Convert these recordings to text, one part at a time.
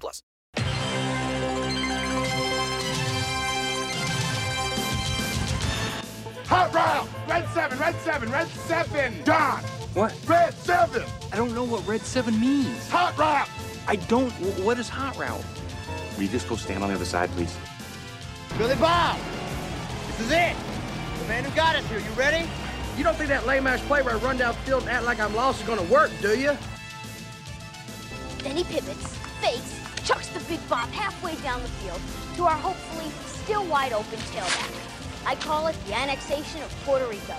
plus. Hot round! Red seven, red seven, red seven! Don! What? Red seven! I don't know what Red 7 means. Hot round! I don't. wh- What is Hot Route? Will you just go stand on the other side, please? Billy Bob, this is it. The man who got us here. You ready? You don't think that lame ass play where I run down field and act like I'm lost is gonna work, do you? Then he pivots, fakes, chucks the big bob halfway down the field to our hopefully still wide open tailback. I call it the annexation of Puerto Rico.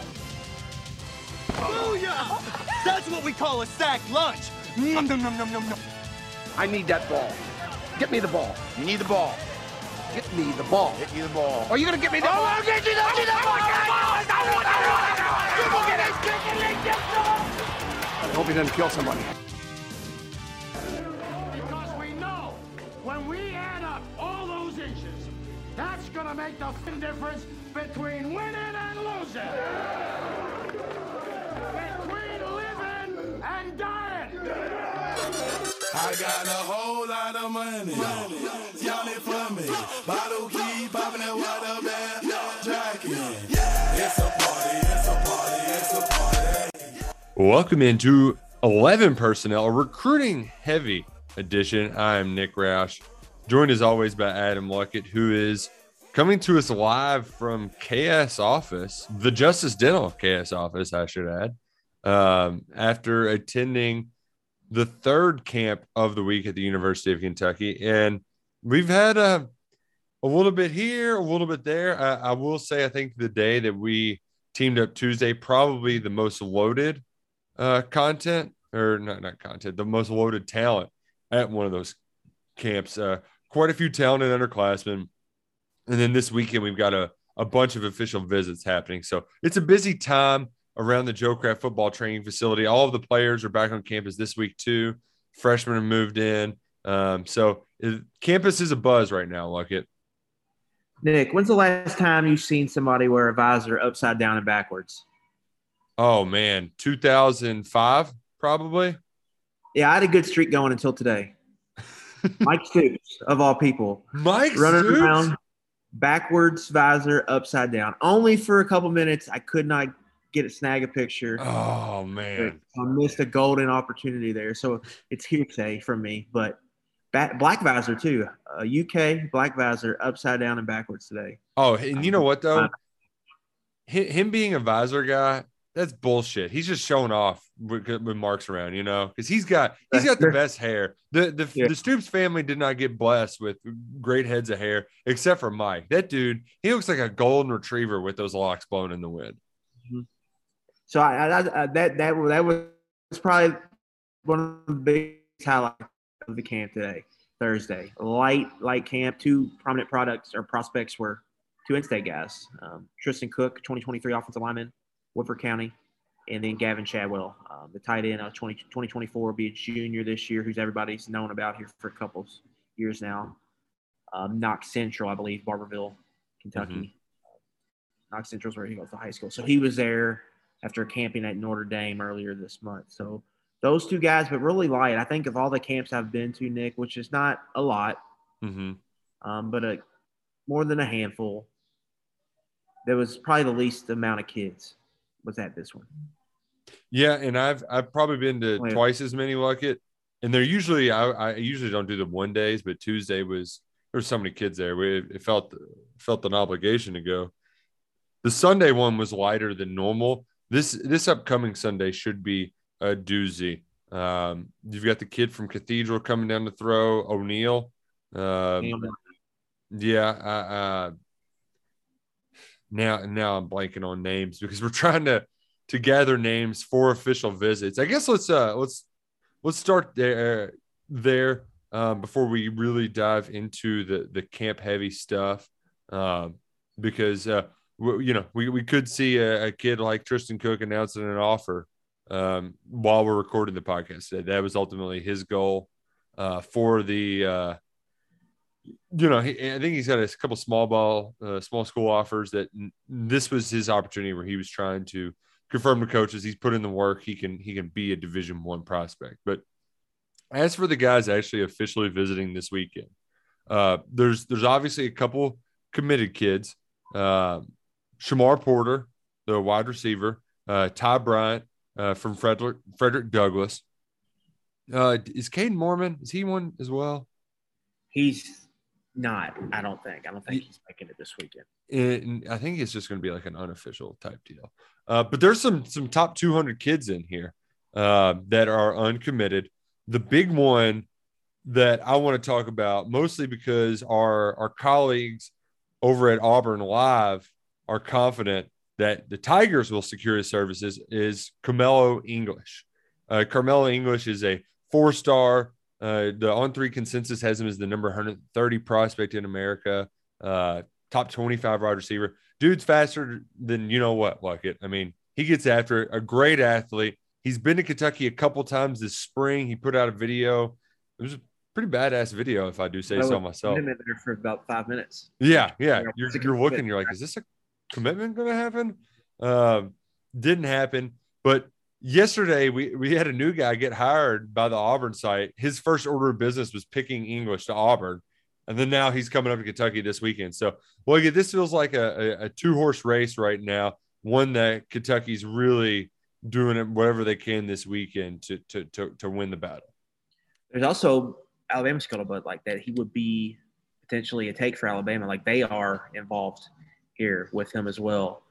That's what we call a sack lunch. Nom, nom, nom, nom, nom, nom. I need that ball. Get me the ball. You need the ball. Get me the ball. Get you the ball. Are you gonna get me the ball? I'll get you the ball! I hope he doesn't kill somebody. Gonna make the difference between winning and losing. Between living and dying. I got a whole lot of money. Y'all it for me. Bottle keep popping that water band. Jacking. It's a party, it's a party, it's a party. Welcome into 11 Personnel, recruiting heavy edition. I'm Nick Roush, joined as always by Adam Luckett, who is coming to us live from KS office, the Justice Dental KS office, I should add, um, after attending the third camp of the week at the University of Kentucky. And we've had a, a little bit here, a little bit there. I, I will say, I think the day that we teamed up Tuesday, probably the most loaded uh, content or not, not content, the most loaded talent at one of those camps. Uh, quite a few talented underclassmen. And then this weekend, we've got a, a bunch of official visits happening. So it's a busy time around the Joe Craft football training facility. All of the players are back on campus this week, too. Freshmen have moved in. Um, so it, campus is a buzz right now, Luckett. Nick, when's the last time you've seen somebody wear a visor upside down and backwards? Oh, man. 2005, probably. Yeah, I had a good streak going until today. Mike Stoops, of all people, Mike running Stoops? around backwards visor upside down. Only for a couple minutes. I could not get a snag a picture. Oh, man. I missed a golden opportunity there. So it's hearsay from me. But black visor too. Uh, UK black visor upside down and backwards today. Oh, and you know what though? Him being a visor guy, that's bullshit. He's just showing off with, Mark's around, you know, because he's got he's got the best hair. The the, Yeah. the Stoops family did not get blessed with great heads of hair, except for Mike. That dude, he looks like a golden retriever with those locks blown in the wind. So I, I, I that that was- that was probably one of the big highlights of the camp today, Thursday. Light light camp. Two prominent products or prospects were two in-state guys: um, Tristan Cook, 2023 offensive lineman, Woodford County, and then Gavin Chadwell, um, the tight end of 20, 2024, be a junior this year, who's everybody's known about here for a couple years now. Um, Knox Central, I believe, Barbourville, Kentucky. Knox Central's where he goes to high school. So he was there after camping at Notre Dame earlier this month. So those two guys, but really light. I think of all the camps I've been to, Nick, which is not a lot, Mm-hmm. um, but a, more than a handful. There was probably the least amount of kids was at this one. Yeah, and I've I've probably been to twice as many like it, and they're usually I, I usually don't do the one days, but Tuesday was there were so many kids there. We it felt felt an obligation to go. The Sunday one was lighter than normal. This this upcoming Sunday should be a doozy. Um, you've got the kid from Cathedral coming down to throw O'Neill. Um, yeah, uh, now and now I'm blanking on names because we're trying to to gather names for official visits. I guess let's uh let's let's start there there. um, before we really dive into the the camp heavy stuff, um, because uh, we, you know we, we could see a, a, kid like Tristan Cook announcing an offer um, while we're recording the podcast. That, that was ultimately his goal uh, for the. Uh, you know, he, I think he's got a couple small ball, uh, small school offers. That this was his opportunity where he was trying to confirm to coaches he's put in the work. He can he can be a Division One prospect. But as for the guys actually officially visiting this weekend, uh, there's there's obviously a couple committed kids. Uh, Shamar Porter, the wide receiver, uh, Ty Bryant uh, from Frederick Frederick Douglass. Uh, is Caden Mormon? Is he one as well? He's not. I don't think. I don't think he's making it this weekend. And I think it's just going to be like an unofficial type deal. Uh, but there's some some top 200 kids in here uh, that are uncommitted. The big one that I want to talk about, mostly because our our colleagues over at Auburn Live are confident that the Tigers will secure his services, is Karmello English. Uh, Karmello English is a four star. Uh, the on three consensus has him as the number 130 prospect in America, uh, top 25 wide receiver dude's faster than you know what, it. I mean, he gets after it. A great athlete. He's been to Kentucky a couple times this spring. He put out a video. It was a pretty badass video, if I do say so myself. Been there for about five minutes. Yeah, yeah. You're, you're looking. You're like, is this a commitment going to happen? Um, didn't happen. But yesterday we we had a new guy get hired by the Auburn site. His first order of business was picking English to Auburn and then now he's coming up to Kentucky this weekend. So, well, again, this feels like a, a, a two horse race right now. One that Kentucky's really doing it whatever they can this weekend to to to, to win the battle. There's also Alabama scuttlebutt like that. He would be potentially a take for Alabama. Like they are involved here with him as well.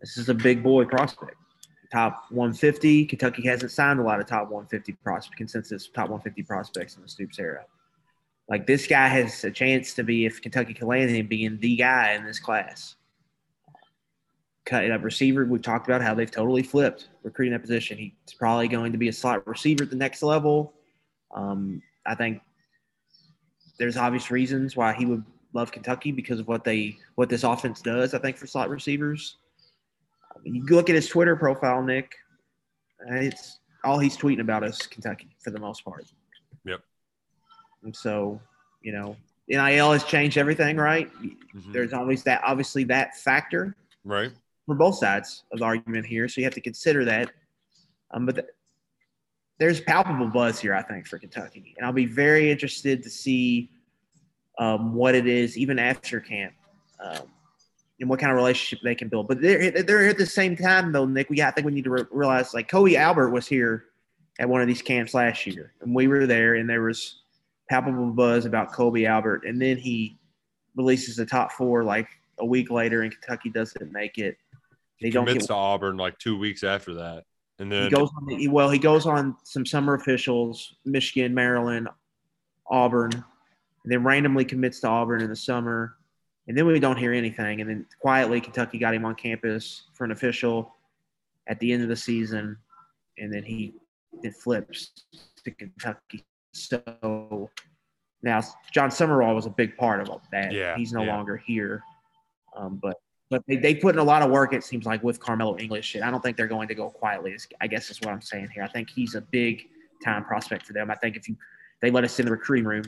This is a big boy prospect. Top 150. Kentucky hasn't signed a lot of top 150 prospect consensus top 150 prospects in the Stoops era. Like this guy has a chance to be, if Kentucky can land him, being the guy in this class. Cut up receiver. We've talked about how they've totally flipped recruiting that position. He's probably going to be a slot receiver at the next level. Um, I think there's obvious reasons why he would love Kentucky because of what they what this offense does. I think for slot receivers, you look at his Twitter profile, Nick. It's all he's tweeting about is Kentucky for the most part. Yep. And so, you know, NIL has changed everything, right? Mm-hmm. There's always that, obviously, that factor. Right. For both sides of the argument here. So you have to consider that. Um, but the, there's palpable buzz here, I think, for Kentucky. And I'll be very interested to see um, what it is, even after camp, um, and what kind of relationship they can build. But they're, they're at the same time, though, Nick, we, I think we need to re- realize like Kobe Albert was here at one of these camps last year, and we were there, and there was palpable buzz about Kobe Albert, and then he releases the top four like a week later, and Kentucky doesn't make it. They he don't get to Auburn like two weeks after that, and then he goes on. The, well, he goes on some summer officials: Michigan, Maryland, Auburn, and then randomly commits to Auburn in the summer, and then we don't hear anything. And then quietly, Kentucky got him on campus for an official at the end of the season, and then he it flips to Kentucky so now Jon Sumrall was a big part of that. Yeah, he's no yeah. longer here. Um, but but they, they put in a lot of work. It seems like with Karmello English. And I don't think they're going to go quietly. I guess is what I'm saying here. I think he's a big time prospect for them. I think if you they let us in the recruiting room,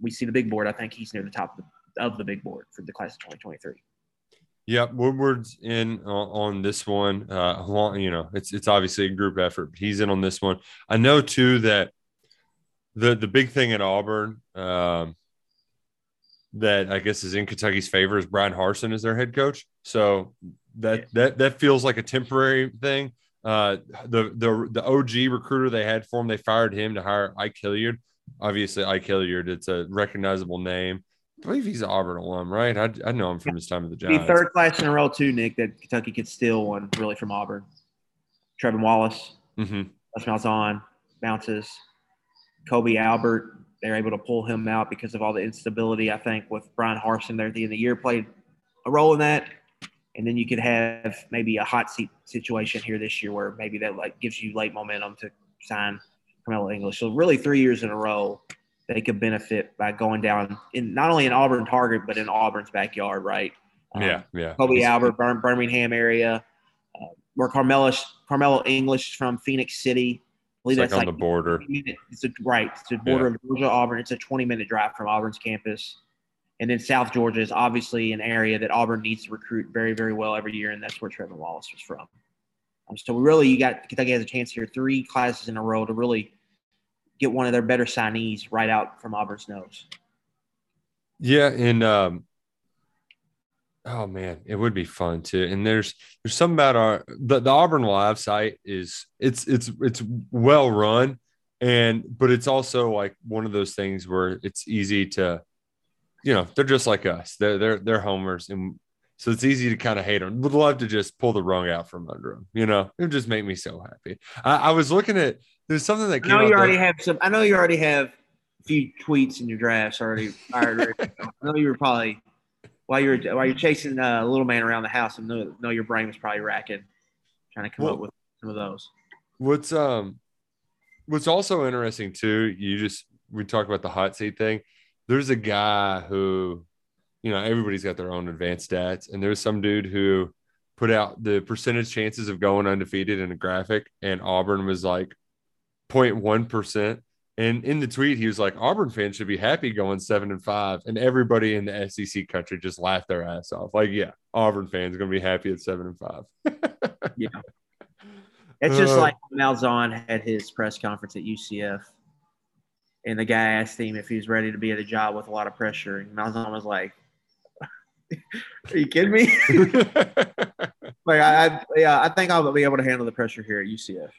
we see the big board. I think he's near the top of the, of the big board for the class of 2023. Yep, Woodward's in on, this one. Uh, you know, it's it's obviously a group effort, but he's in on this one. I know too that the the big thing at Auburn um, that I guess is in Kentucky's favor is Bryan Harsin as their head coach. So that yeah. that that feels like a temporary thing. Uh, the the the OG recruiter they had for him, they fired him to hire Ike Hilliard. Obviously, Ike Hilliard, it's a recognizable name. I believe he's an Auburn alum, right? I, I know him from his time at the Giants. third class in a row too, Nick. That Kentucky could steal one really from Auburn. Trevin Wallace, mm-hmm. Les bounces. Kobe Albert, they're able to pull him out because of all the instability. I think with Bryan Harsin there at the end of the year played a role in that. And then you could have maybe a hot seat situation here this year where maybe that like gives you late momentum to sign Karmello English. So really three years in a row they could benefit by going down in not only in Auburn target but in Auburn's backyard, right? Um, yeah, yeah. Kobe Albert, Bir- Birmingham area, uh, where Karmello Karmello English is from Phenix City. I believe It's like that's on the border. minute- It's a, right. It's the border of Georgia, Auburn. It's a 20 minute drive from Auburn's campus. And then South Georgia is obviously an area that Auburn needs to recruit very, very well every year, and that's where Trevor Wallace was from. Um, so really, you got Kentucky has a chance here, three classes in a row to really get one of their better signees right out from Auburn's nose. Yeah, and um, oh man, it would be fun too. And there's there's something about our the, the Auburn Live site is it's it's it's well run, and but it's also like one of those things where it's easy to, you know, they're just like us. They're they're they're homers, and so it's easy to kind of hate them. Would love to just pull the rung out from under them. You know, it would just make me so happy. I, I was looking at there's something that I came know you already have some. I know you already have a few tweets in your drafts already. fired. I know you were probably while you were while you're chasing uh, little man around the house. I know, know your brain was probably racking, trying to come Well- up with some of those. What's um what's also interesting too, you just we talk about the hot seat thing. There's a guy who, you know, everybody's got their own advanced stats, and there was some dude who put out the percentage chances of going undefeated in a graphic, and Auburn was like 0.1 percent. And in the tweet, he was like, Auburn fans should be happy going seven and five. And everybody in the SEC country just laughed their ass off. Like, yeah, Auburn fans gonna be happy at seven and five. Yeah. It's just Uh, like Malzahn had his press conference at UCF, and the guy asked him if he was ready to be at a job with a lot of pressure, and Malzahn was like, "Are you kidding me?" like, I, I, yeah, I think I'll be able to handle the pressure here at UCF.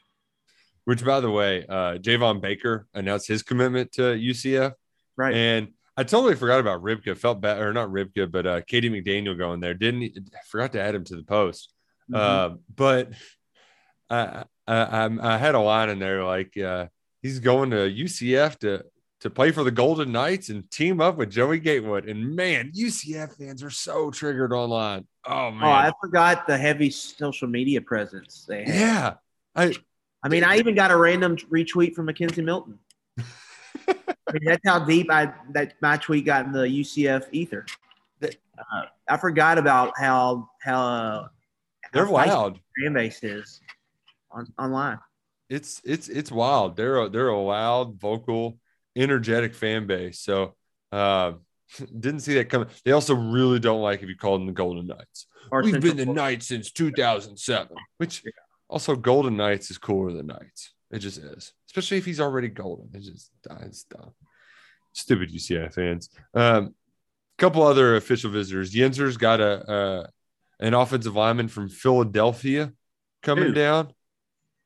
Which, by the way, uh, Javon Baker announced his commitment to UCF. Right. And I totally forgot about Ribka. Felt bad, or not Ribka, but uh, Katie McDaniel going there. Didn't I forgot to add him to the post. Mhm. Uh, but I, I I I had a line in there like uh, he's going to UCF to to play for the Golden Knights and team up with Joey Gatewood. And man, UCF fans are so triggered online. Oh man, Oh, I forgot the heavy social media presence they had. yeah. I I mean, I even got a random retweet from McKenzie Milton. I mean, that's how deep I that my tweet got in the UCF ether. Uh, I forgot about how how uh, They're how feisty loud. the Fan base is on, online. it's it's it's wild. They're a, they're a loud, vocal, energetic fan base. So uh, didn't see that coming. They also really don't like if you call them the Golden Knights. Or We've been the Florida. Knights since 2007. Which also Golden Knights is cooler than Knights. It just is, especially if he's already golden. It just it's dumb. Stupid UCF fans. Um, couple other official visitors. Yenser's got a uh, an offensive lineman from Philadelphia coming Who? down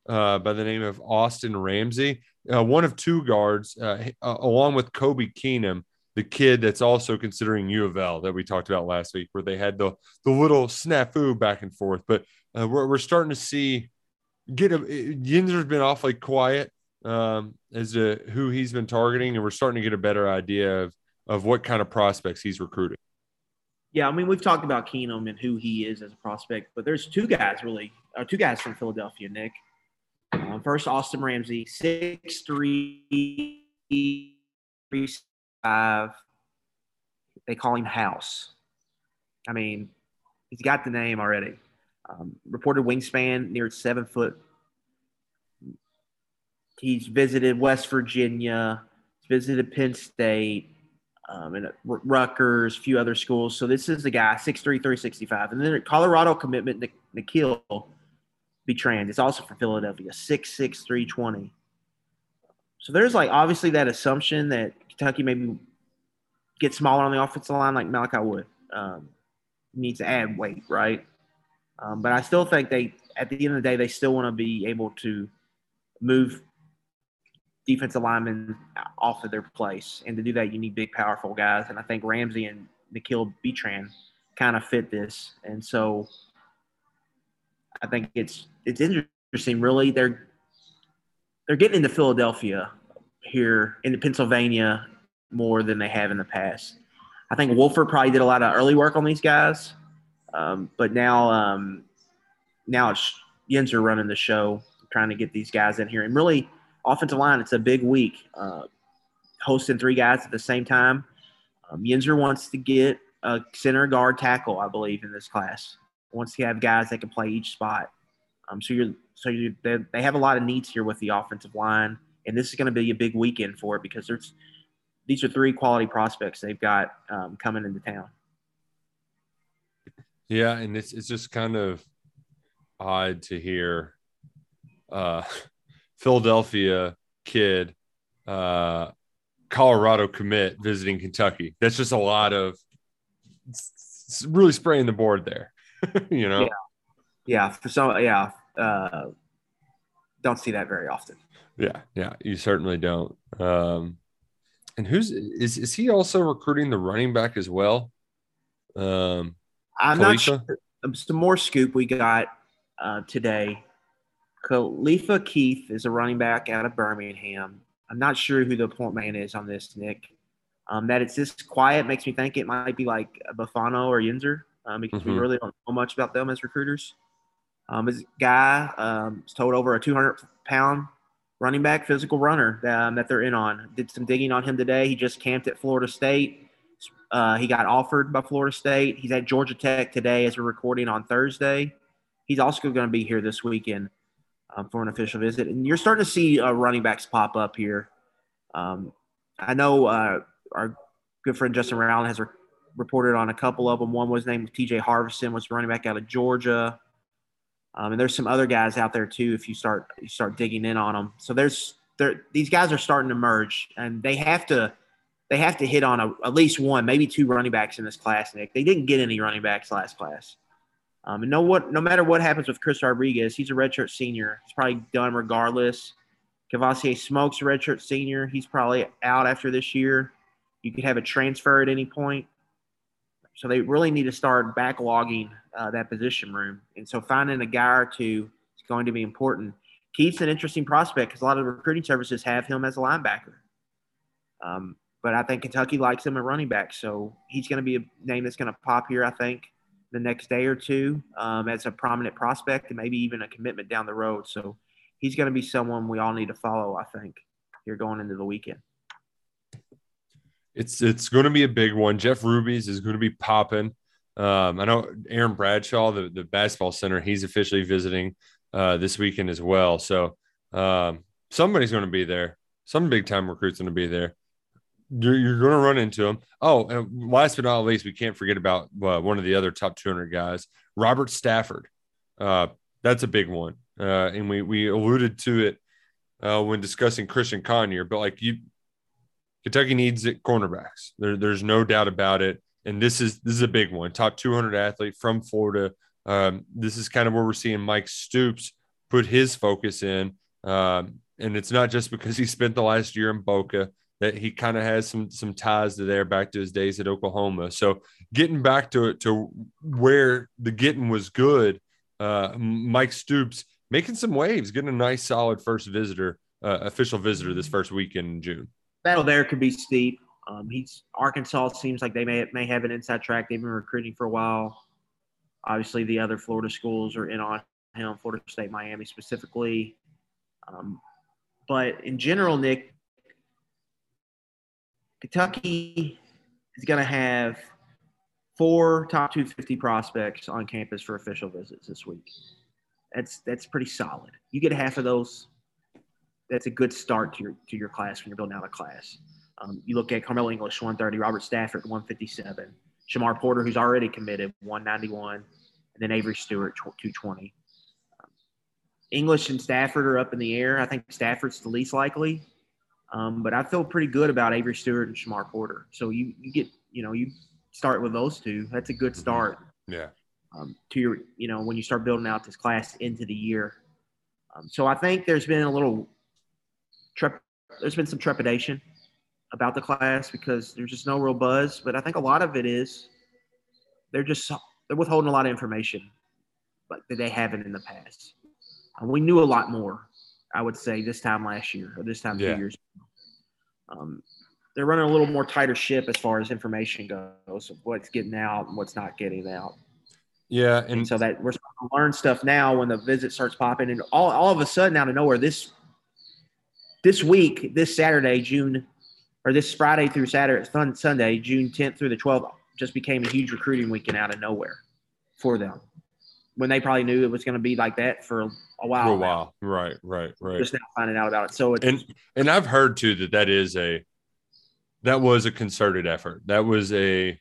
uh, by the name of Austin Ramsey, uh, one of two guards, uh, uh, along with Kobe Keenum, the kid that's also considering U of L that we talked about last week, where they had the the little snafu back and forth. But uh, we're we're starting to see get a Yenser's been awfully quiet um, as to who he's been targeting, and we're starting to get a better idea of of what kind of prospects he's recruiting. Yeah, I mean, we've talked about Keenum and who he is as a prospect, but there's two guys really, two guys from Philadelphia, Nick. Um, first, Austin Ramsey, 6'3", 3'5". They call him House. I mean, he's got the name already. Um, reported wingspan near seven foot. He's visited West Virginia. Visited Penn State um, and R- Rutgers, a few other schools. So this is the guy, 6'3", 365. And then Colorado commitment, Nik- Nikhil Betrand It's also from Philadelphia, 6'6", 320. So there's like obviously that assumption that Kentucky maybe get smaller on the offensive line like Malachi Wood. Um, needs to add weight, right? Um, but I still think they, at the end of the day, they still want to be able to move defensive linemen off of their place. And to do that, you need big, powerful guys. And I think Ramsey and Nikhil Betran kind of fit this. And so I think it's it's interesting. Really, they're they're getting into Philadelphia here into Pennsylvania more than they have in the past. I think Wolford probably did a lot of early work on these guys, um, but now um, now it's Yenser running the show, trying to get these guys in here. And really, offensive line, it's a big week. Uh, hosting three guys at the same time. Um, Yenser wants to get a center guard tackle, I believe, in this class. Wants you have guys that can play each spot. Um, so you're so you they, they have a lot of needs here with the offensive line, and this is going to be a big weekend for it because there's these are three quality prospects they've got um, coming into town. Yeah, and it's it's just kind of odd to hear uh Philadelphia kid uh Colorado commit visiting Kentucky. That's just a lot of really spraying the board there. you know. Yeah. Yeah, for some yeah, uh don't see that very often. Yeah, yeah, you certainly don't. Um and who's is is he also recruiting the running back as well? Um I'm not sure. Some more scoop we got uh, today. Khalifa Keith is a running back out of Birmingham. I'm not sure who the point man is on this, Nick. Um, that it's this quiet makes me think it might be like Bafano or Yenser um, because mm-hmm. we really don't know much about them as recruiters. Um, this guy um, is told over a 200 pound running back, physical runner um, that they're in on. Did some digging on him today. He just camped at Florida State. Uh, he got offered by Florida State. He's at Georgia Tech today as we're recording on Thursday. He's also going to be here this weekend um, for an official visit. And you're starting to see uh, running backs pop up here. Um, I know uh, our good friend Justin Rowland has re- reported on a couple of them. One was named TJ Harvison, was running back out of Georgia. Um, and there's some other guys out there too. If you start you start digging in on them, so there's there these guys are starting to merge, and they have to they have to hit on a, at least one, maybe two running backs in this class, Nick. They didn't get any running backs last class. Um, and no what no matter what happens with Chris Rodriguez, he's a redshirt senior. He's probably done regardless. Kavosiey Smokes redshirt senior. He's probably out after this year. You could have a transfer at any point. So they really need to start backlogging uh, that position room. And so finding a guy or two is going to be important. Keith's an interesting prospect because a lot of recruiting services have him as a linebacker. Um, but I think Kentucky likes him at running back. So he's going to be a name that's going to pop here, I think, the next day or two um, as a prominent prospect and maybe even a commitment down the road. So he's going to be someone we all need to follow, I think, here going into the weekend. It's it's going to be a big one. Jeff Ruby's is going to be popping. Um, I know Aaron Bradshaw, the, the basketball center, he's officially visiting uh, this weekend as well. So um, somebody's going to be there. Some big time recruits going to be there you're, you're going to run into them. Oh, and last but not least, we can't forget about uh, one of the other top 200 guys, Robert Stafford. Uh, that's a big one, uh, and we we alluded to it uh, when discussing Christian Conyer. But like you, Kentucky needs it cornerbacks. There, there's no doubt about it. And this is this is a big one. Top 200 athlete from Florida. Um, this is kind of where we're seeing Mike Stoops put his focus in. Um, and it's not just because he spent the last year in Boca that he kind of has some some ties to there back to his days at Oklahoma. So getting back to to where the getting was good, uh, Mike Stoops making some waves, getting a nice solid first visitor, uh, official visitor this first weekend in June. Battle there could be steep. Um, he's Arkansas seems like they may may have an inside track. They've been recruiting for a while. Obviously, the other Florida schools are in on him, Florida State, Miami specifically. Um, but in general, Nick, Kentucky is going to have four top 250 prospects on campus for official visits this week. That's that's pretty solid. You get half of those. That's a good start to your to your class when you're building out a class. Um, you look at Karmello English 130, Robert Stafford 157, Shamar Porter who's already committed 191, and then Avery Stewart 220. Um, English and Stafford are up in the air. I think Stafford's the least likely. Um, but I feel pretty good about Avery Stewart and Shamar Porter. So you, you get, you know, you start with those two. That's a good mm-hmm. start. Yeah. Um, to your, you know, when you start building out this class into the year. Um, so I think there's been a little, trep- there's been some trepidation about the class because there's just no real buzz. But I think a lot of it is they're just they're withholding a lot of information, but that they haven't in the past. Uh, we knew a lot more I would say this time last year or this time yeah. two years. Um, they're running a little more tighter ship as far as information goes of what's getting out and what's not getting out. Yeah, and, and so that we're starting to learn stuff now when the visit starts popping, and all, all of a sudden out of nowhere this this week, this Saturday, June or this Friday through Saturday, Sunday, June 10th through the 12th, just became a huge recruiting weekend out of nowhere for them. When they probably knew it was going to be like that for a while. For a now. while. Right, right, right. Just now finding out about it. So it's and and I've heard too that that is a that was a concerted effort. That was a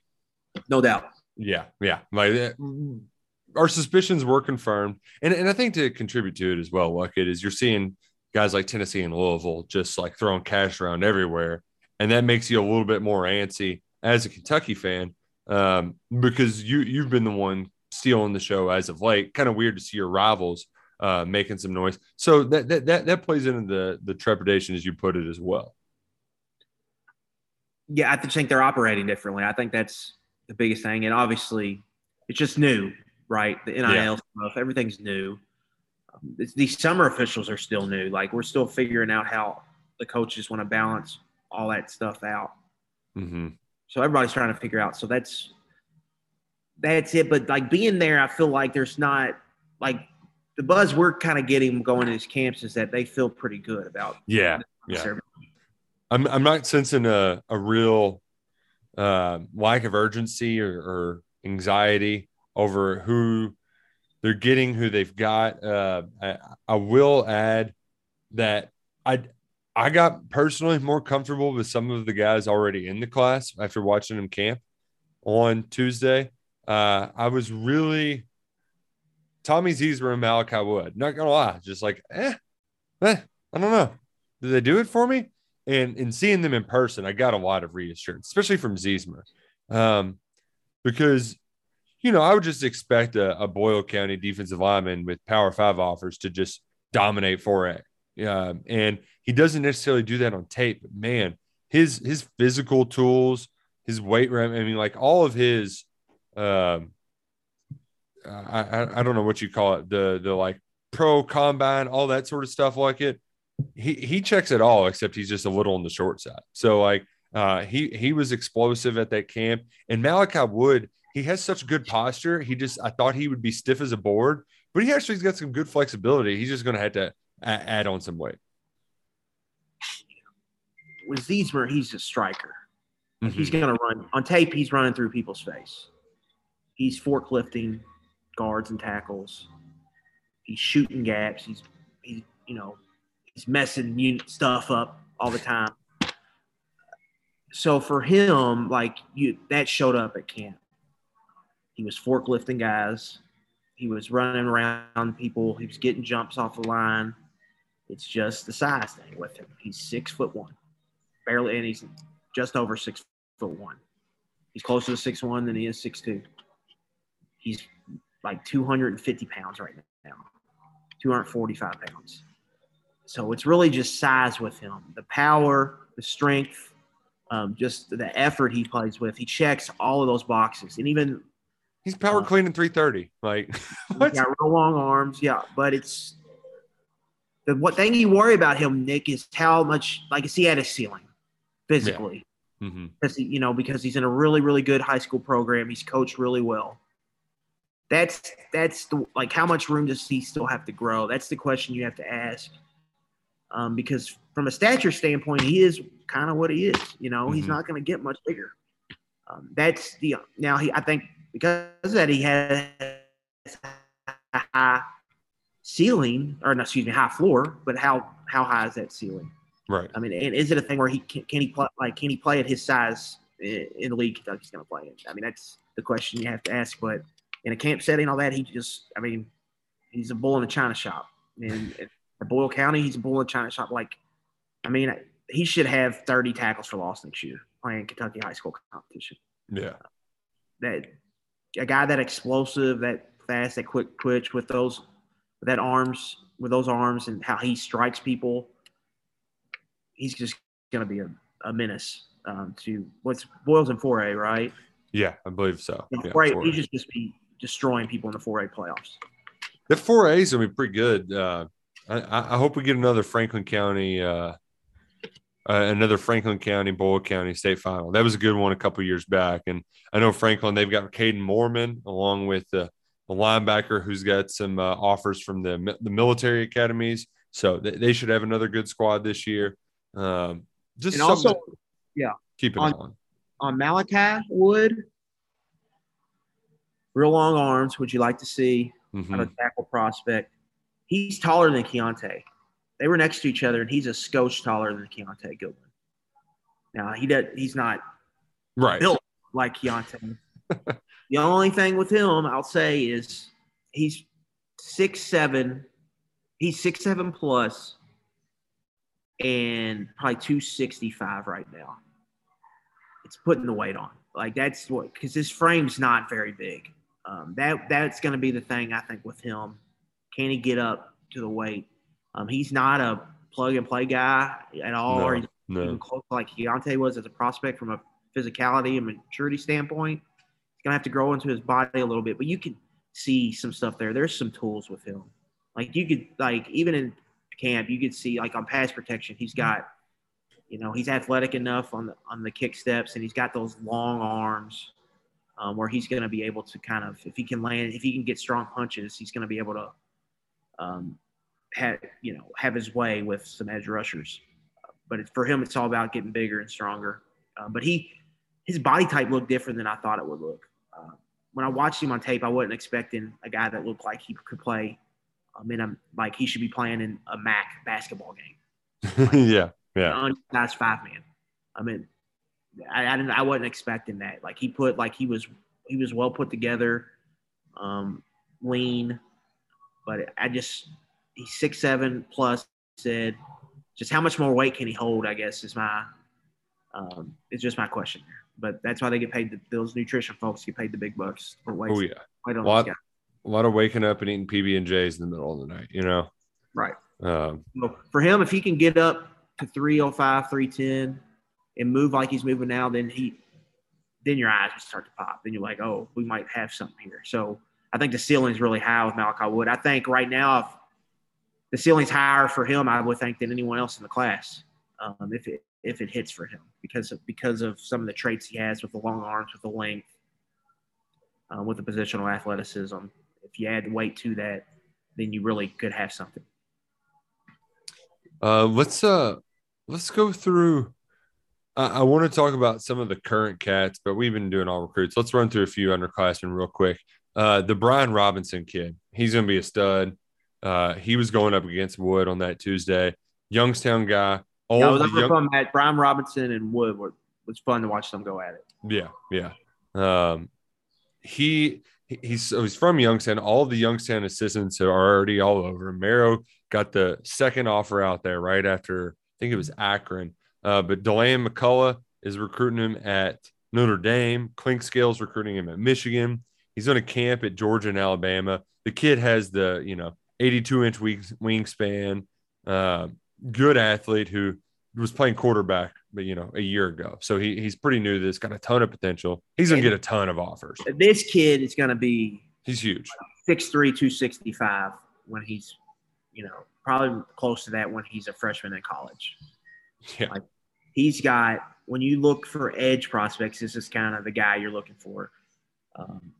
no doubt. Yeah, yeah. Like eh, our suspicions were confirmed, and and I think to contribute to it as well, Luckett is you're seeing guys like Tennessee and Louisville just like throwing cash around everywhere, and that makes you a little bit more antsy as a Kentucky fan um, because you you've been the one stealing the show as of late. Kind of weird to see your rivals uh, making some noise. So that that that, that plays into the the trepidation as you put it as well. Yeah, I just think they're operating differently. I think that's the biggest thing, and obviously, it's just new, right? The NIL Yeah. stuff, everything's new. These summer officials are still new. Like we're still figuring out how the coaches want to balance all that stuff out. Mm-hmm. So everybody's trying to figure out. So that's that's it. But like being there, I feel like there's not like the buzz we're kind of getting going to these camps is that they feel pretty good about. Yeah, yeah. I'm I'm not sensing a a real uh, lack of urgency or, or anxiety over who they're getting, who they've got. Uh, I, I will add that I I got personally more comfortable with some of the guys already in the class after watching them camp on Tuesday. Uh, I was really Tommy Ziesmer and Malachi Wood. Not gonna lie, just like eh, eh, I don't know. Did they do it for me? And in seeing them in person, I got a lot of reassurance, especially from Ziesmer, um, because you know I would just expect a, a Boyle County defensive lineman with Power Five offers to just dominate 4A, um, and he doesn't necessarily do that on tape. But man, his his physical tools, his weight room, I mean, like all of his, um, I, I I don't know what you call it, the the like pro combine, all that sort of stuff like it he he checks it all except he's just a little on the short side. So like uh, he he was explosive at that camp, and Malachi Wood he has such good posture. He just I thought he would be stiff as a board, but he actually's got some good flexibility. He's just going to have to add on some weight. With Ziesmer, he's a striker. Mm-hmm. He's going to run on tape. He's running through people's face. He's forklifting guards and tackles. He's shooting gaps. He's he's you know he's messing stuff up all the time. So for him, like you, that showed up at camp. He was forklifting guys. He was running around people. He was getting jumps off the line. It's just the size thing with him. He's six foot one, barely, and he's just over six foot one. He's closer to six one than he is six two. He's like 250 pounds right now, 245 pounds. So it's really just size with him. The power, the strength, um, just the effort he plays with. He checks all of those boxes, and even he's power uh, cleaning 330. Like what? He's got real long arms, yeah. But it's the what thing you worry about him, Nick, is how much like is he at a ceiling physically? Yeah. Mm-hmm. Because you know because he's in a really really good high school program. He's coached really well. That's that's the like how much room does he still have to grow? That's the question you have to ask um, because from a stature standpoint, he is kind of what he is. You know, mm-hmm. he's not going to get much bigger. Um, that's the now he. I think because of that he has a high ceiling, or no, excuse me, high floor. But how how high is that ceiling? Right. I mean, and is it a thing where he can, can he play like can he play at his size in, in the league Kentucky's going to play in? I mean, that's the question you have to ask. But in a camp setting, all that, he just, I mean, he's a bull in a china shop, and at Boyle County, he's a bull in a china shop. Like, I mean, he should have 30 tackles for loss next year playing Kentucky high school competition. Yeah. That a guy that explosive, that fast, that quick twitch with those, with that arms, with those arms, and how he strikes people. He's just going to be a, a menace um, to what's Boyle's in 4A, right? Yeah, I believe so. Yeah, 4A, he just just be destroying people in the 4A playoffs. The 4A is going to be pretty good. Uh, I, I, hope we get another Franklin County, uh, uh, another Franklin County, Boyle County state final. That was a good one a couple years back. And I know Franklin, they've got Caden Mormon along with the, the linebacker who's got some uh, offers from the, the military academies. So they, they should have another good squad this year. Um, just also, Yeah. Keep it On- on. On Malachi Wood, real long arms, would you like to see Mhm. out of tackle prospect. He's taller than Kiyaunta. They were next to each other, and he's a skosh taller than Kiyaunta Goodwin. Now he does. He's not Right. built like Kiyaunta. the only thing with him, I'll say, is he's six seven. He's six seven plus, and probably two sixty five right now. It's putting the weight on. Like that's what because his frame's not very big. Um, that that's going to be the thing I think with him. Can he get up to the weight? Um, he's not a plug and play guy at all, or No, he's no. even close like Kiyaunta was as a prospect from a physicality and maturity standpoint. He's gonna have to grow into his body a little bit, but you can see some stuff there. There's some tools with him. Like you could like even in camp, you could see like on pass protection, he's got, you know, he's athletic enough on the on the kick steps, and he's got those long arms. Um, where he's going to be able to kind of, if he can land, if he can get strong punches, he's going to be able to, um, have you know, have his way with some edge rushers but it's, for him, it's all about getting bigger and stronger. Uh, but he, his body type looked different than I thought it would look. Uh, when I watched him on tape, I wasn't expecting a guy that looked like he could play. I mean, I'm like he should be playing in a MAC basketball game, yeah. Yeah. on that's five man. I mean, I, I didn't, I wasn't expecting that. Like he put, like he was, he was well put together, um, lean, but I just he's six seven plus. Said, just how much more weight can he hold? I guess is my, um, it's just my question there. But that's why they get paid. The, those nutrition folks get paid the big bucks for weight. Oh yeah. weight A lot, a lot of waking up and eating PB and J's in the middle of the night. You know. Right. Um, So for him, if he can get up to 305, 310 and move like he's moving now, then he then your eyes will start to pop. Then you're like, oh, we might have something here. So I think the ceiling's really high with Malachi Wood. I think right now, if the ceiling's higher for him, I would think than anyone else in the class. Um, if it if it hits for him because of because of some of the traits he has with the long arms, with the length, uh, with the positional athleticism. If you add weight to that, then you really could have something. Uh, let's uh, let's go through. I, I want to talk about some of the current cats, but we've been doing all recruits. Let's run through a few underclassmen real quick. Uh, the Brian Robinson kid, he's going to be a stud. Uh, he was going up against Wood on that Tuesday. Youngstown guy. All Yeah, it was young- fun match. Brian Robinson and Wood were was fun to watch them go at it. Yeah, yeah. Um, he he- he's he's from Youngstown. All the Youngstown assistants are already all over. Marrow got the second offer out there right after I think it was Akron. Uh, but Deland McCullough is recruiting him at Notre Dame. Clink Scales recruiting him at Michigan. He's going to camp at Georgia and Alabama. The kid has the you know 82 inch wing, wingspan. Uh, good athlete who was playing quarterback, but you know, a year ago. So he he's pretty new to this, got a ton of potential. He's gonna get a ton of offers. This kid is going to be He's huge. 6'3", 265 when he's, you know, probably close to that when he's a freshman in college. Yeah. Like he's got when you look for edge prospects, this is kind of the guy you're looking for. Um,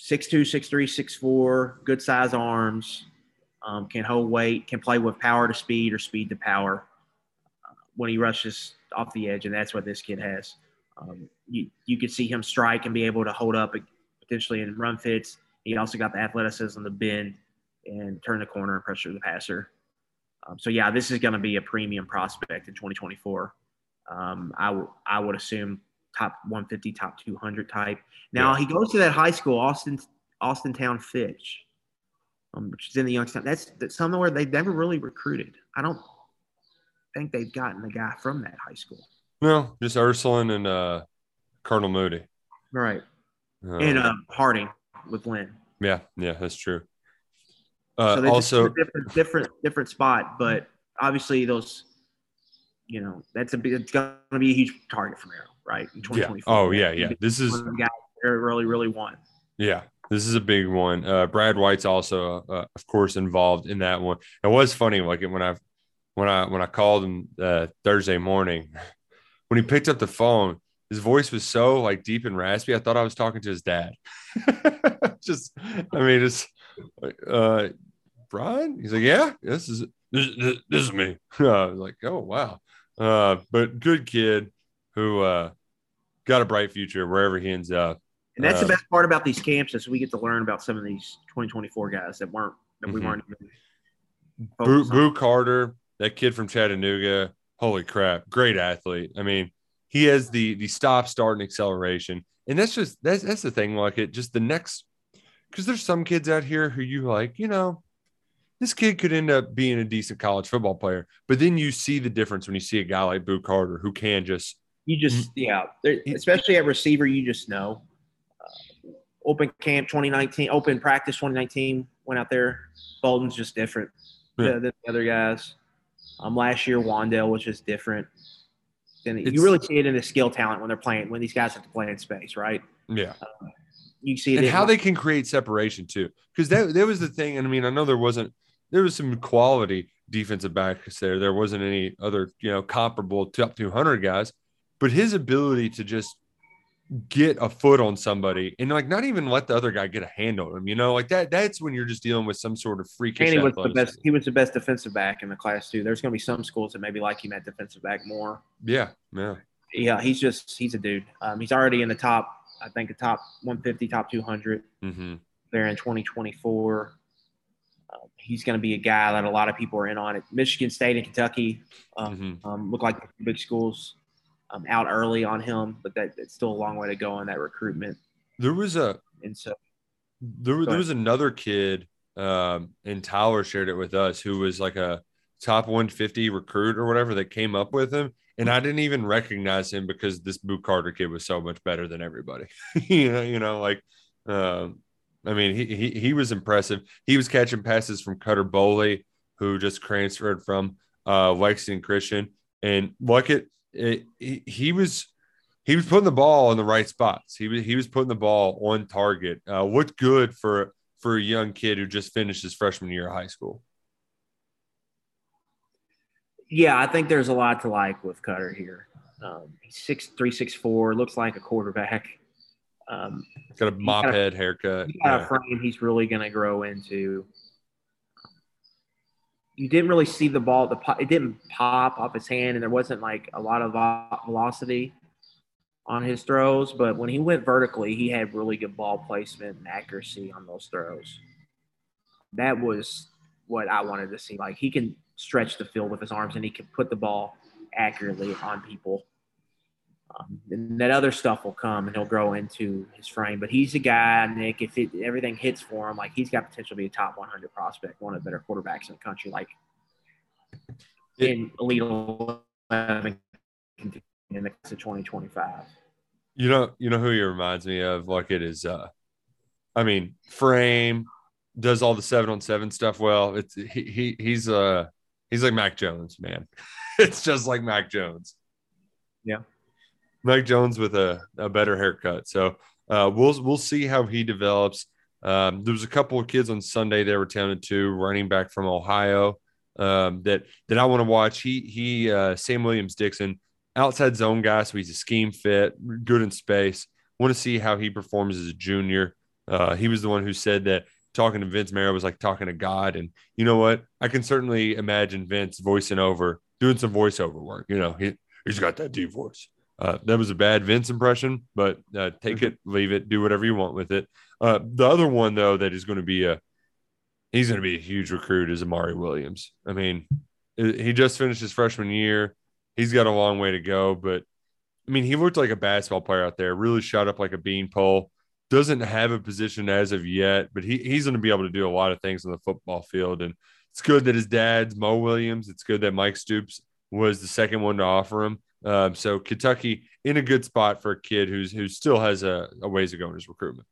6'2", 6'3", 6'4", good size arms, um, can hold weight, can play with power to speed or speed to power uh, when he rushes off the edge, and that's what this kid has. Um, you you could see him strike and be able to hold up potentially in run fits. He also got the athleticism to bend and turn the corner and pressure the passer. Um, so yeah, this is going to be a premium prospect in 2024. Um, I, w- I would assume top 150, top 200 type. Now Yeah. he goes to that high school, Austin Austintown Fitch, um, which is in the Youngstown. That's, that's somewhere they've never really recruited. I don't think they've gotten the guy from that high school. No, just Ursuline and uh Cardinal Mooney. Right. Um, and uh, Harding with Lynn. yeah, yeah, that's true. Uh, so they're just in also, different, different, different spot. But obviously, those, you know, that's a big, it's going to be a huge target for Arrow, right? In yeah. Oh, yeah, yeah. This is One of the guys they really, really want. Yeah, this is a big one. Uh, Brad White's also, uh, of course, involved in that one. It was funny, like when I, when I, when I called him uh, Thursday morning, when he picked up the phone, his voice was so like deep and raspy. I thought I was talking to his dad. Just, I mean, it's uh, Brian. He's like, yeah, this is this, this, this is me. I was like, oh wow. Uh, but good kid. who uh, got a bright future wherever he ends up. And that's Uh, the best part about these camps is we get to learn about some of these 2024 guys that weren't that we Mhm. weren't even Boo. Boo Carter, that kid from Chattanooga, holy crap, great athlete. I mean, he has the the stop, start, and acceleration, and that's just that's that's the thing. Like it, just the next, because there's some kids out here who you like, you know, this kid could end up being a decent college football player, but then you see the difference when you see a guy like Boo Carter who can just You just yeah, especially at receiver, you just know. Uh, open camp 2019, open practice 2019 went out there. Bolton's just different Yeah. than the other guys. Um, last year Wan'Dale was just different. And It's- you really see it in the skill talent when they're playing when these guys have to play in space, right? yeah. You see it and in- how they can create separation too. Because that that was the thing. And I mean, I know there wasn't there was some quality defensive backs there. There wasn't any other, you know, comparable top 200 guys, but his ability to just get a foot on somebody and like not even let the other guy get a hand on him, you know, like that. That's when you're just dealing with some sort of freakish. and he was the best. He was the best defensive back in the class too. There's going to be some schools that maybe like him at defensive back more. Yeah, yeah. Yeah, he's just he's a dude. Um, he's already in the top. I think the top 150, top 200 Mm-hmm. there in 2024. Uh, he's going to be a guy that a lot of people are in on it. Michigan State and Kentucky um, Mm-hmm. um, look like big schools um, out early on him, but that it's still a long way to go on that recruitment. There was a And so there, there was another kid, um, and Tyler shared it with us, who was like a top 150 recruit or whatever that came up with him. And I didn't even recognize him because this Boo Carter kid was so much better than everybody. you know, you know, like, um, I mean, he, he he was impressive. He was catching passes from Cutter Boley, who just transferred from uh, Lexington Christian, and like it, he, he was he was putting the ball in the right spots. He was he was putting the ball on target. Uh, what good for for a young kid who just finished his freshman year of high school? yeah, I think there's a lot to like with Cutter here. Um, he's six three, six four, looks like a quarterback. Um, Got a mop got a- head haircut. he's got a Yeah. frame he's really going to grow into. You didn't really see the ball. The it didn't pop off his hand, and there wasn't like a lot of velocity on his throws. But when he went vertically, he had really good ball placement and accuracy on those throws. That was what I wanted to see. Like he can stretch the field with his arms, and he can put the ball accurately on people. Um, and that other stuff will come and he'll grow into his frame. But he's a guy, Nick. If it, everything hits for him, like he's got potential to be a top 100 prospect, one of the better quarterbacks in the country, like in elite 11 in the class of 2025. You know, you know who he reminds me of? Like it is uh I mean, frame does all the seven on seven stuff well. It's he, he he's uh he's like Mac Jones, man. it's just like Mac Jones. Yeah. Mac Jones with a, a better haircut. So uh we'll we'll see how he develops. Um, there was a couple of kids on Sunday they were talented too, running back from Ohio. Um, that that I want to watch. He he uh Sam Williams Dixon outside zone guy, so he's a scheme fit, good in space. Want to see how he performs as a junior. Uh, he was the one who said that talking to Vince Marrow was like talking to God. And you know what? I can certainly imagine Vince voicing over, doing some voiceover work. You know, he, he's got that deep voice. Uh, that was a bad Vince impression, but uh, take it, leave it, do whatever you want with it. Uh, the other one, though, that is going to be a he's going to be a huge recruit is Amari Williams. I mean, he just finished his freshman year. He's got a long way to go, but I mean, he looked like a basketball player out there, really shot up like a beanpole. Doesn't have a position as of yet, but he, he's going to be able to do a lot of things on the football field. And it's good that his dad's Mo Williams. It's good that Mike Stoops was the second one to offer him. Um, so Kentucky in a good spot for a kid who's who still has a, a ways to go in his recruitment.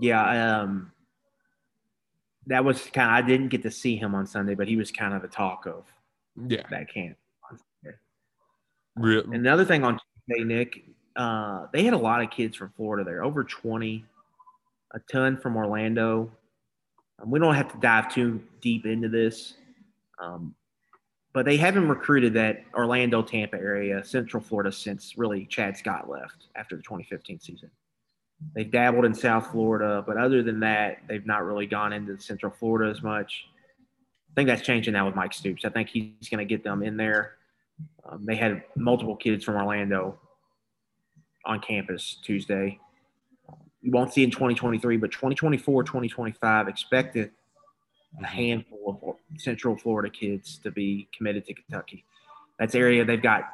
Yeah, um, that was kind. Of, I didn't get to see him on Sunday, but he was kind of the talk of yeah that camp. Real, Another thing on Tuesday, Nick, uh, they had a lot of kids from Florida there, over twenty, a ton from Orlando. Um, we don't have to dive too deep into this, um, but they haven't recruited that Orlando, Tampa area, Central Florida since really Chad Scott left after the 2015 season. They've dabbled in South Florida, but other than that, they've not really gone into Central Florida as much. I think that's changing now with Mike Stoops. I think he's going to get them in there. Um, they had multiple kids from Orlando on campus Tuesday. You won't see in 2023, but 2024, 2025, expected a handful of Central Florida kids to be committed to Kentucky. That's area they've got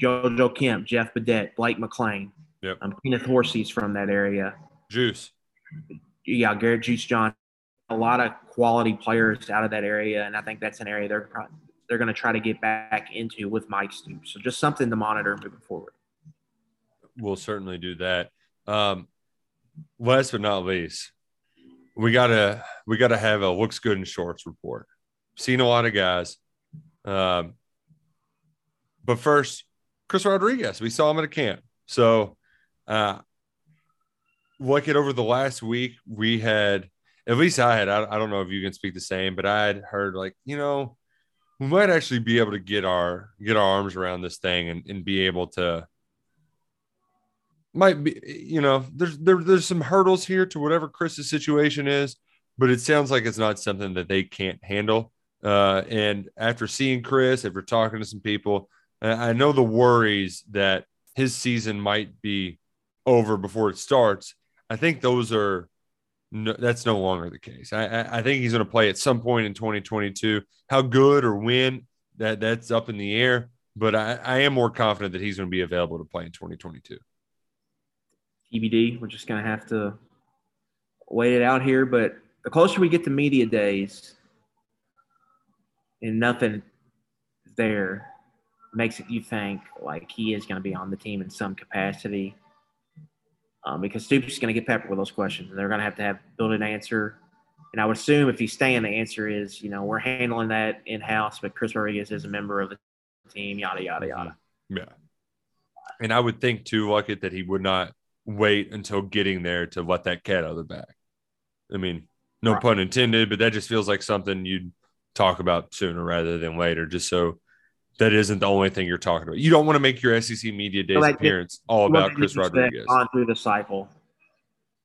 JoJo Kemp, Jeff Badet, Blake McClain. Yep. Um, Kenneth Horsey's from that area. Juice. Yeah, Garrett Juice John. A lot of quality players out of that area, and I think that's an area they're they're going to try to get back into with Mike Stoops. So just something to monitor moving forward. We'll certainly do that. Um, last but not least, we gotta we gotta have a looks good in shorts report. Seen a lot of guys. Um, but first, Chris Rodriguez, we saw him at a camp. So, uh, look at over the last week, we had at least I had. I, I don't know if you can speak the same, but I had heard like you know we might actually be able to get our get our arms around this thing and, and be able to might be you know there's there, there's some hurdles here to whatever chris's situation is but it sounds like it's not something that they can't handle. Uh, and after seeing chris after talking to some people i know the worries that his season might be over before it starts. I think those are no, that's no longer the case. I i, I think he's going to play at some point in 2022 how good or when that that's up in the air but i i am more confident that he's going to be available to play in 2022 TBD. We're just going to have to wait it out here. But the closer we get to media days and nothing there makes it you think like he is going to be on the team in some capacity. Um, because Stoops is going to get peppered with those questions, and they're going to have to have build an answer. And I would assume if he's staying, the answer is, you know, we're handling that in house, but Chris Rodriguez is a member of the team, yada yada yada. Yeah. And I would think too, like that he would not wait until getting there to let that cat out of the bag. I mean, no Right. pun intended, but that just feels like something you'd talk about sooner rather than later, just so that isn't the only thing you're talking about. You don't want to make your SEC Media Days like, appearance all about Chris Rodriguez. On through the cycle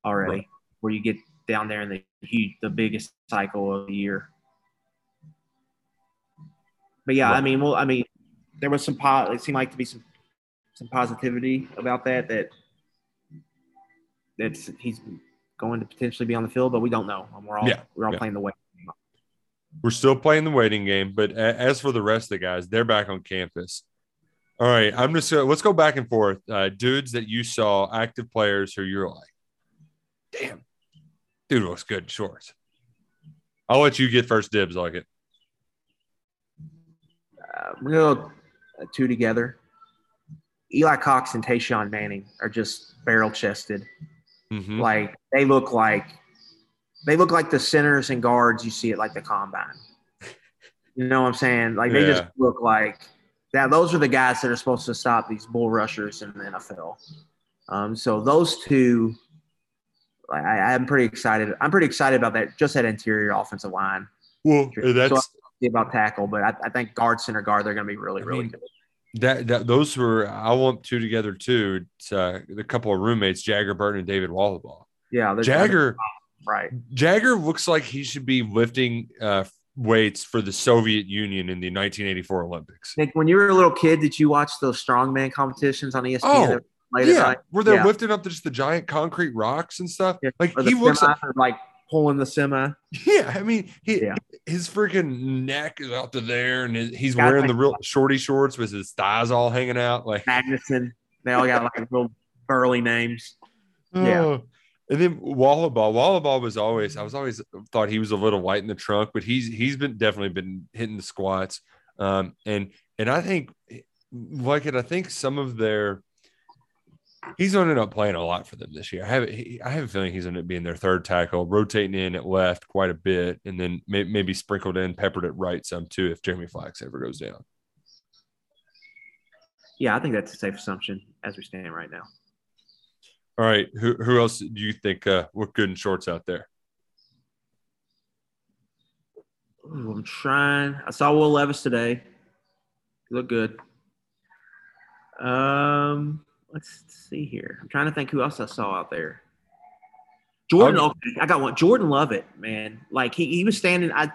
already, Right. where you get down there in the huge, the biggest cycle of the year. But yeah, I mean, well, I mean, there was some. Po- it seemed like to be some some positivity about that. That that's he's going to potentially be on the field, but we don't know. We're all Yeah, we're all yeah. playing the way. We're still playing the waiting game, but as for the rest of the guys, they're back on campus. All right, I'm just gonna let's go back and forth. Uh, dudes that you saw, active players who you're like, damn, dude looks good in shorts. I'll let you get first dibs like it. Uh, we're gonna go uh, two together. Eli Cox and Tashawn Manning are just barrel chested. Mhm. Like they look like they look like the centers and guards you see at like the combine. You know what I'm saying? Like they just look like that. Those are the guys that are supposed to stop these bull rushers in the NFL. Um, so those two, I, I'm pretty excited. I'm pretty excited about that. Just that interior offensive line. Well, So that's see about tackle, but I, I think guard, center, guard, they're going to be really, I really mean, good. That, that those were I want two together too. It's uh, a couple of roommates, Jager Burton and David Wohlabaugh. Yeah, Jager right? Jager looks like he should be lifting uh, weights for the Soviet Union in the 1984 Olympics. Nick, when you were a little kid, did you watch those strongman competitions on ESPN? Oh, yeah, night? where they're Yeah. lifting up just the giant concrete rocks and stuff. Like Or he looks like, like pulling the semi. yeah. I mean, he, Yeah. his freaking neck is out to there, and his- he's Guys wearing like- the real shorty shorts with his thighs all hanging out. Like, Magnuson. They all got like real burly names. Yeah. Oh. And then Wohlabaugh, Wohlabaugh was always I was always thought he was a little light in the trunk, but he's he's been definitely been hitting the squats. Um, and and I think like it, I think some of their he's going to end up playing a lot for them this year. I have he, I have a feeling he's going to be in their third tackle, rotating in at left quite a bit, and then may, maybe sprinkled in, peppered at right some too if Jeremy Flax ever goes down. Yeah, I think that's a safe assumption as we stand right now. All right, who who else do you think uh, look good in shorts out there? Ooh, I'm trying. I saw Will Levis today. He looked good. Um, let's see here. I'm trying to think who else I saw out there. Jordan, okay, I got one. Jordan Lovett, man. Like he, he was standing. I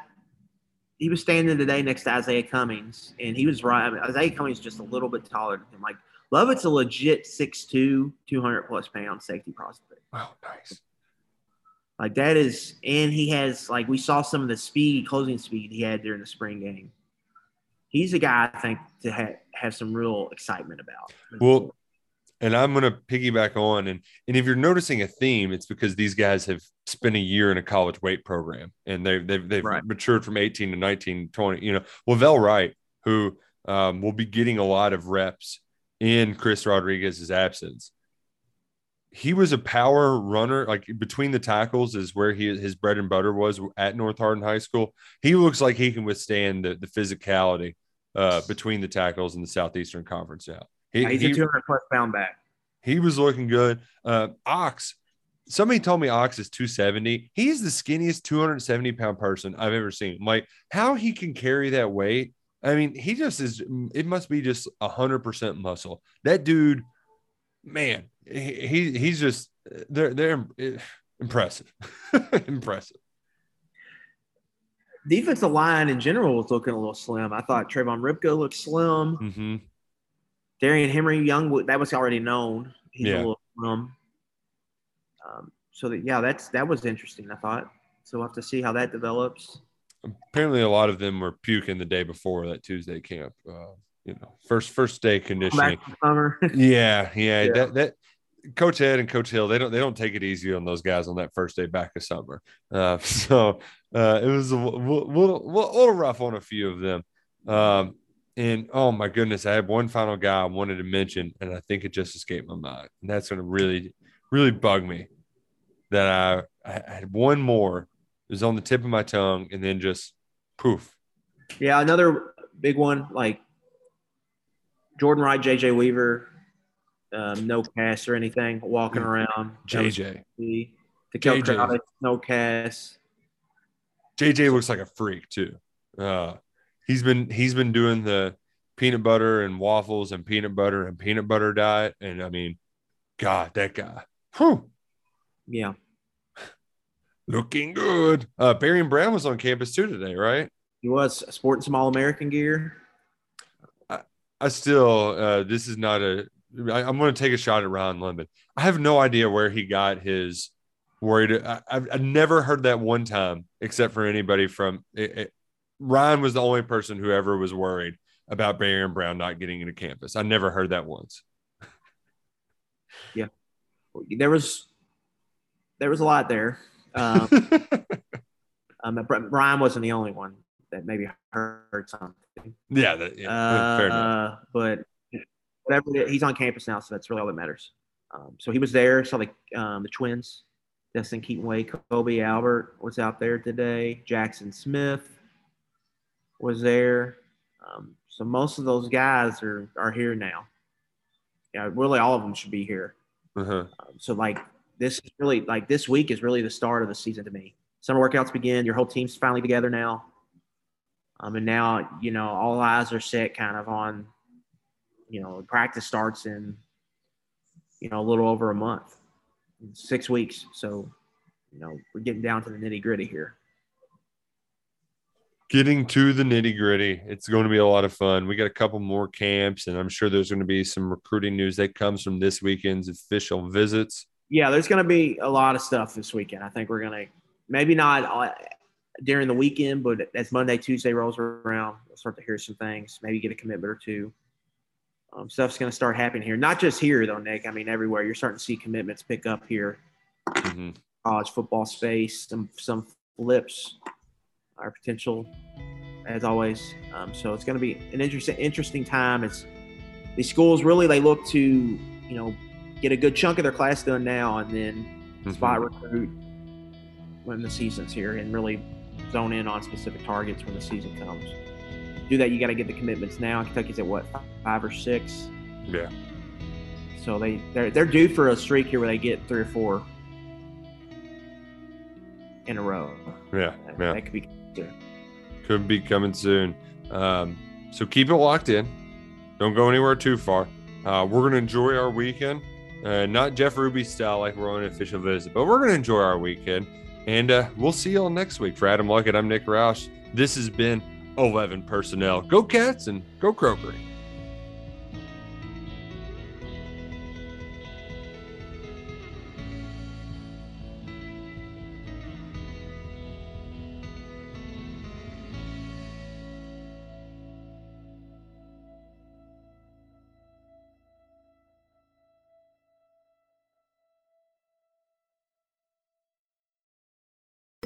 he was standing today next to Izayah Cummings, and he was right. I mean, Izayah Cummings is just a little bit taller than him. Like Lovett's a legit 6'2", 200 plus pound safety prospect. Oh, nice. Like that is, and he has like we saw some of the speed, closing speed he had during the spring game. He's a guy I think to ha- have some real excitement about. Well, and I'm going to piggyback on and and if you're noticing a theme, it's because these guys have spent a year in a college weight program and they've they've, they've Right. matured from 18 to 19, 20. You know, La'Vell Wright, who um, will be getting a lot of reps in Chris Rodriguez's absence. He was a power runner, like between the tackles is where he his bread and butter was at North Hardin High School. He looks like he can withstand the, the physicality uh, between the tackles in the Southeastern Conference now. He, he's he- a 200 plus pound back. he was looking good. Uh, Ox, somebody told me Ox is 270. He's the skinniest 270 pound person I've ever seen. Like how he can carry that weight. I mean, he just is. It must be just hundred percent muscle. That dude, man, he, he he's just they're they're impressive, impressive. Defensive line in general was looking a little slim. I thought Tre'vonn Rybka looked slim. Mm-hmm. Darian Henry Young, that was already known. He's Yeah. a little slim. Um, so that yeah, that's that was interesting. I thought. So we'll have to see how that develops. Apparently, a lot of them were puking the day before that Tuesday camp. Uh, you know, first first day conditioning. Summer. Yeah, yeah, Yeah. That that Coach Ed and Coach Hill, they don't they don't take it easy on those guys on that first day back of summer. Uh, so uh, it was a little, little, little rough on a few of them. Um, and oh my goodness, I have one final guy I wanted to mention, and I think it just escaped my mind, and that's going to really, really bug me. That I I had one more, it was on the tip of my tongue, and then just poof. Yeah, another big one like Jordan Wright, JJ Weaver, um, no cast or anything, walking around. JJ. The JJ. Crowder, no cast. JJ looks like a freak too. Uh, he's been he's been doing the peanut butter and waffles and peanut butter and peanut butter diet, and I mean, God, that guy, whew, Yeah. looking good. Uh, Barion Brown was on campus too today, right? He was sporting some All American gear. I still, uh, this is not a. I, I'm going to take a shot at Ryan Lemond. I have no idea where he got his worried. I, I've, I've never heard that one time, except for anybody from it, it- Ryan was the only person who ever was worried about Barion Brown not getting into campus. I never heard that once. Yeah, there was there was a lot there. Um, um, Brian wasn't the only one that maybe heard something. Yeah, that, yeah fair enough. Uh, but whatever is, he's on campus now, so that's really all that matters. Um, so he was there. Saw the um, the twins, Destin Keaton Wade, Kobe Albert was out there today. Jackson Smith was there. Um, so most of those guys are are here now. Yeah, really, all of them should be here. Uh-huh. Um, so like this is really like this week is really the start of the season to me. Summer workouts begin. Your whole team's finally together now. Um, and now you know all eyes are set kind of on, you know, practice starts in, you know, a little over a month, six weeks. So, you know, we're getting down to the nitty gritty here. Getting to the nitty gritty, it's going to be a lot of fun. We got a couple more camps, and I'm sure there's going to be some recruiting news that comes from this weekend's official visits. Yeah, there's going to be a lot of stuff this weekend. I think we're going to maybe not uh, during the weekend, but as Monday, Tuesday rolls around, we'll start to hear some things. Maybe get a commitment or two. Um, stuff's going to start happening here. Not just here though, Nick. I mean, everywhere. You're starting to see commitments pick up here. Mhm. College football space, some some flips are potential, as always. Um, so it's going to be an interesting interesting time. It's these schools really they look to you know get a good chunk of their class done now, and then spot recruit when the season's here, and really zone in on specific targets when the season comes. Do that, you got to get the commitments now. Kentucky's at what five or six, Yeah. so they they're they're due for a streak here where they get three or four in a row. Yeah. Yeah. that could be Could be coming soon. Um, so keep it locked in. Don't go anywhere too far. Uh, we're going to enjoy our weekend. Uh, not Jeff Ruby style like we're on an official visit, but we're going to enjoy our weekend. And uh, we'll see y'all next week. For Adam Luckett, I'm Nick Roush. This has been 11 Personnel. Go Cats and go Croker.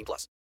18 plus.